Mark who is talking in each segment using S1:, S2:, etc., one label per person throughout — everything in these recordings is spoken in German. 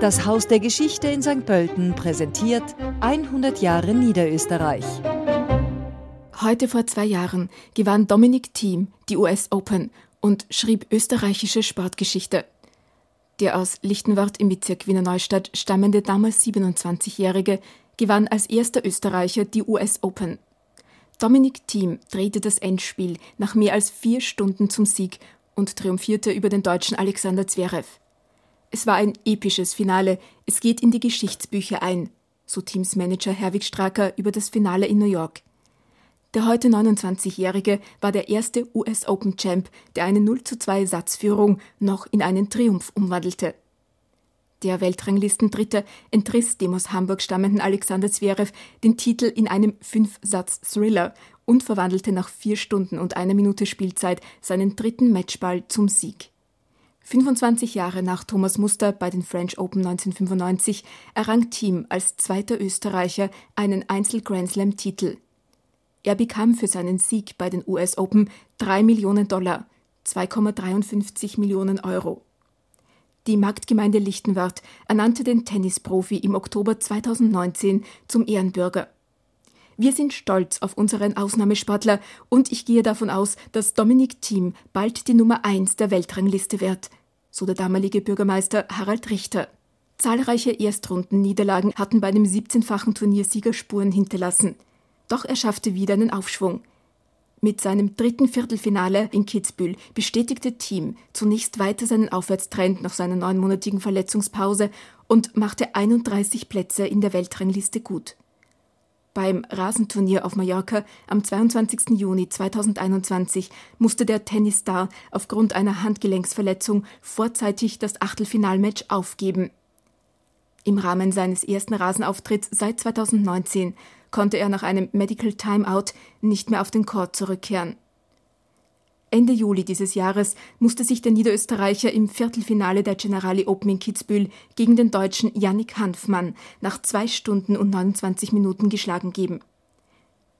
S1: Das Haus der Geschichte in St. Pölten präsentiert 100 Jahre Niederösterreich.
S2: Heute vor zwei Jahren gewann Dominik Thiem die US Open und schrieb österreichische Sportgeschichte. Der aus Lichtenwort im Bezirk Wiener Neustadt stammende damals 27-Jährige gewann als erster Österreicher die US Open. Dominik Thiem drehte das Endspiel nach mehr als vier Stunden zum Sieg und triumphierte über den Deutschen Alexander Zverev. Es war ein episches Finale, es geht in die Geschichtsbücher ein, so Teamsmanager Herwig Stracker über das Finale in New York. Der heute 29-Jährige war der erste US Open Champ, der eine 0 zu 2 Satzführung noch in einen Triumph umwandelte. Der Weltranglistendritte entriss dem aus Hamburg stammenden Alexander Zverev den Titel in einem Fünf-Satz-Thriller und verwandelte nach vier Stunden und einer Minute Spielzeit seinen dritten Matchball zum Sieg. 25 Jahre nach Thomas Muster bei den French Open 1995 errang Thiem als zweiter Österreicher einen Einzel-Grand Slam-Titel. Er bekam für seinen Sieg bei den US Open 3 Millionen Dollar, 2,53 Millionen Euro. Die Marktgemeinde Lichtenwart ernannte den Tennisprofi im Oktober 2019 zum Ehrenbürger. Wir sind stolz auf unseren Ausnahmesportler und ich gehe davon aus, dass Dominik Thiem bald die Nummer eins der Weltrangliste wird, so der damalige Bürgermeister Harald Richter. Zahlreiche Erstrundenniederlagen hatten bei dem 17-fachen Turniersieger Spuren hinterlassen. Doch er schaffte wieder einen Aufschwung. Mit seinem dritten Viertelfinale in Kitzbühel bestätigte Thiem zunächst weiter seinen Aufwärtstrend nach seiner neunmonatigen Verletzungspause und machte 31 Plätze in der Weltrangliste gut. Beim Rasenturnier auf Mallorca am 22. Juni 2021 musste der Tennisstar aufgrund einer Handgelenksverletzung vorzeitig das Achtelfinalmatch aufgeben. Im Rahmen seines ersten Rasenauftritts seit 2019 konnte er nach einem Medical Timeout nicht mehr auf den Court zurückkehren. Ende Juli dieses Jahres musste sich der Niederösterreicher im Viertelfinale der Generali Open in Kitzbühel gegen den Deutschen Yannick Hanfmann nach zwei Stunden und 29 Minuten geschlagen geben.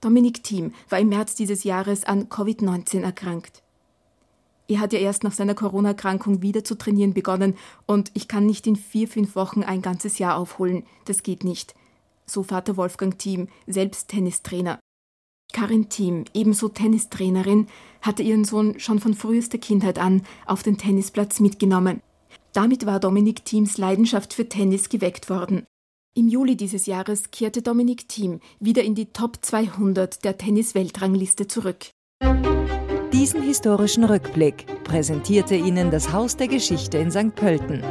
S2: Dominik Thiem war im März dieses Jahres an Covid-19 erkrankt. Er hat ja erst nach seiner Corona-Erkrankung wieder zu trainieren begonnen und ich kann nicht in vier, fünf Wochen ein ganzes Jahr aufholen. Das geht nicht. So Vater Wolfgang Thiem, selbst Tennistrainer. Karin Thiem, ebenso Tennistrainerin, hatte ihren Sohn schon von frühester Kindheit an auf den Tennisplatz mitgenommen. Damit war Dominik Thiems Leidenschaft für Tennis geweckt worden. Im Juli dieses Jahres kehrte Dominik Thiem wieder in die Top 200 der Tennis-Weltrangliste zurück.
S1: Diesen historischen Rückblick präsentierte Ihnen das Haus der Geschichte in St. Pölten.